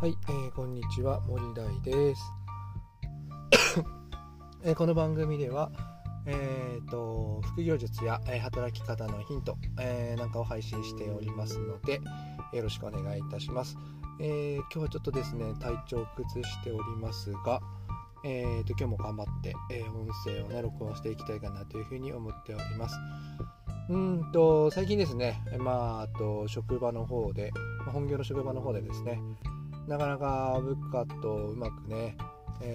はい、えー、こんにちは森大です、えー、この番組では、えーと、副業術や、えー、働き方のヒント、えー、なんかを配信しておりますのでよろしくお願いいたします、えー、今日はちょっとですね体調を崩しておりますがえーと、今日も頑張って、え、音声をね録音していきたいかなというふうに思っております。うんと最近ですねまああと職場の方で本業の職場の方でですねなかなか部下とうまくね、え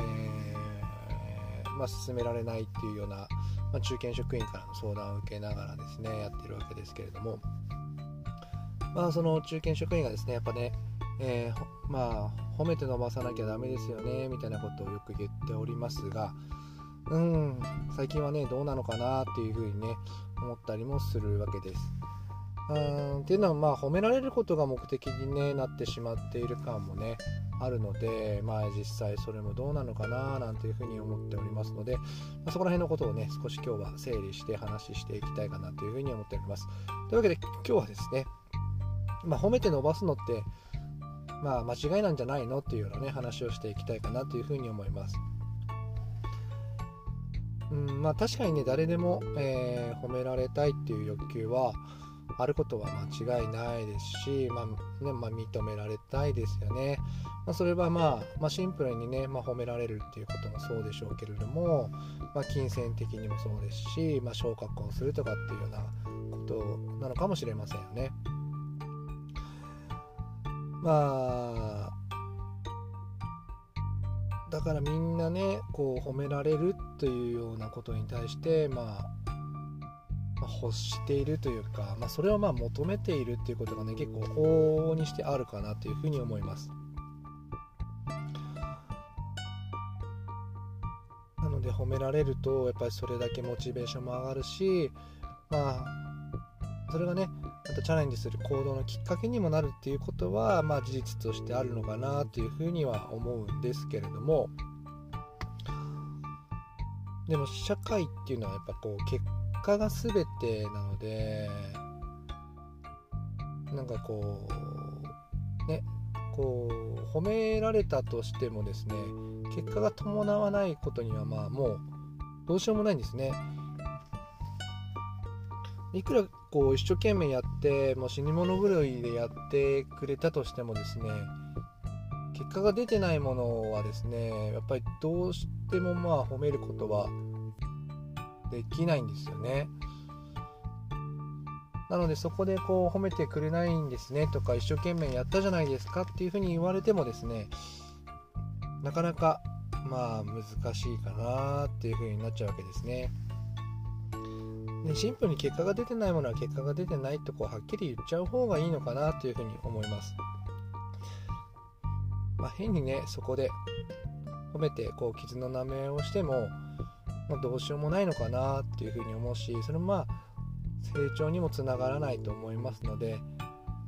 ー、まあ、進められないっていうような、まあ、中堅職員からの相談を受けながらですねやってるわけですけれどもまあその中堅職員がですねやっぱね、えー、まあ褒めて伸ばさなきゃダメですよねみたいなことをよく言っておりますがうん最近はねどうなのかなっていうふうにね思ったりもするわけです。うんっていうのはまあ褒められることが目的に、ね、なってしまっている感もねあるので、まあ、実際それもどうなのかななんていうふうに思っておりますので、まあ、そこら辺のことをね少し今日は整理して話していきたいかなというふうに思っております。というわけで今日はですね、まあ、褒めて伸ばすのってまあ間違いなんじゃないのっていうようなね話をしていきたいかなというふうに思います。うんまあ確かにね誰でも、えー、褒められたいっていう欲求はあることは間違いないですし、まあねまあ、認められたいですよね。まあ、それは、まあ、まあシンプルにね、まあ、褒められるっていうこともそうでしょうけれども、まあ、金銭的にもそうですし、まあ、昇格をするとかっていうようなことなのかもしれませんよね。まあだからみんなねこう褒められるというようなことに対してまあまあ、欲しているというか、まあ、それをまあ求めているっていうことがね結構往々にしてあるかなというふうに思います。なので褒められるとやっぱりそれだけモチベーションも上がるしまあそれがねまたチャレンジする行動のきっかけにもなるっていうことは、まあ、事実としてあるのかなというふうには思うんですけれども。でも社会っていうのはやっぱこう結果が全てなのでなんかこうねこう褒められたとしてもですね結果が伴わないことにはまあもうどうしようもないんですね。いくらこう一生懸命やってもう死に物狂いでやってくれたとしてもですね結果が出てないものはですねやっぱりどうしてもまあ褒めることはできないんですよね。なのでそこでこう褒めてくれないんですねとか一生懸命やったじゃないですかっていうふうに言われてもですねなかなかまあ難しいかなっていうふうになっちゃうわけですね。でシンプルに結果が出てないものは結果が出てないとこうはっきり言っちゃう方がいいのかなというふうに思います。まあ、変にねそこで褒めてこう傷の舐めをしてもまあ、どうしようもないのかなっていうふうに思うしそれもまあ成長にもつながらないと思いますので、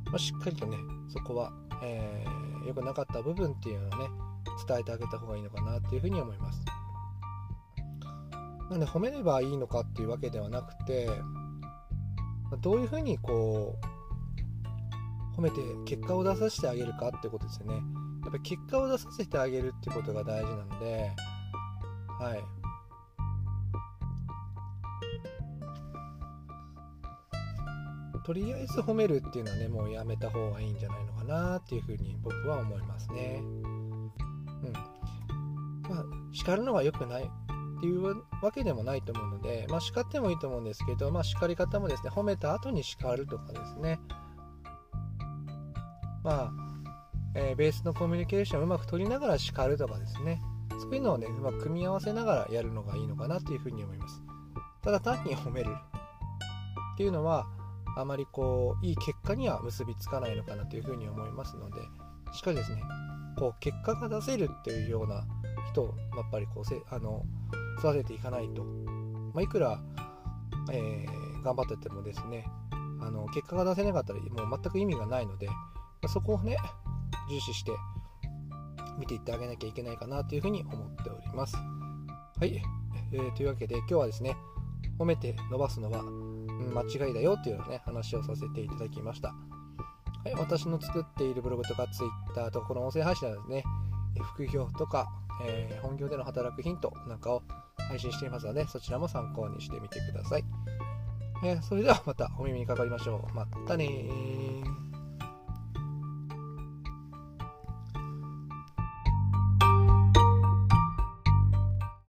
まあ、しっかりとねそこは、えー、良くなかった部分っていうのをね伝えてあげた方がいいのかなっていうふうに思います。なので褒めればいいのかっていうわけではなくてどういうふうにこう褒めて結果を出させてあげるかってことですよね。やっぱり結果を出させてあげるってことが大事なのではい。とりあえず褒めるっていうのはねもうやめた方がいいんじゃないのかなっていうふうに僕は思いますね。うん。まあ、叱るのが良くないっていうわけでもないと思うので、まあ、叱ってもいいと思うんですけど、まあ、叱り方もですね褒めた後に叱るとかですね。まあ、えー、ベースのコミュニケーションをうまく取りながら叱るとかですね。そういうのをねうまく組み合わせながらやるのがいいのかなというふうに思います。ただ単に褒めるっていうのはあまりこういい結果には結びつかないのかなというふうに思いますのでしっかりですねこう結果が出せるっていうような人をやっぱりこうせあの育てていかないと、まあ、いくら、えー、頑張っててもですねあの結果が出せなかったらもう全く意味がないので、まあ、そこをね重視して見ていってあげなきゃいけないかなというふうに思っております。はい、えー、というわけで今日はですね褒めて伸ばすのは間違いだよっていうね話をさせていただきましたはい、私の作っているブログとか Twitter とかこの音声配信はですね、副業とか、えー、本業での働くヒントなんかを配信していますので、そちらも参考にしてみてください。えー、それではまたお耳にかかりましょう。またね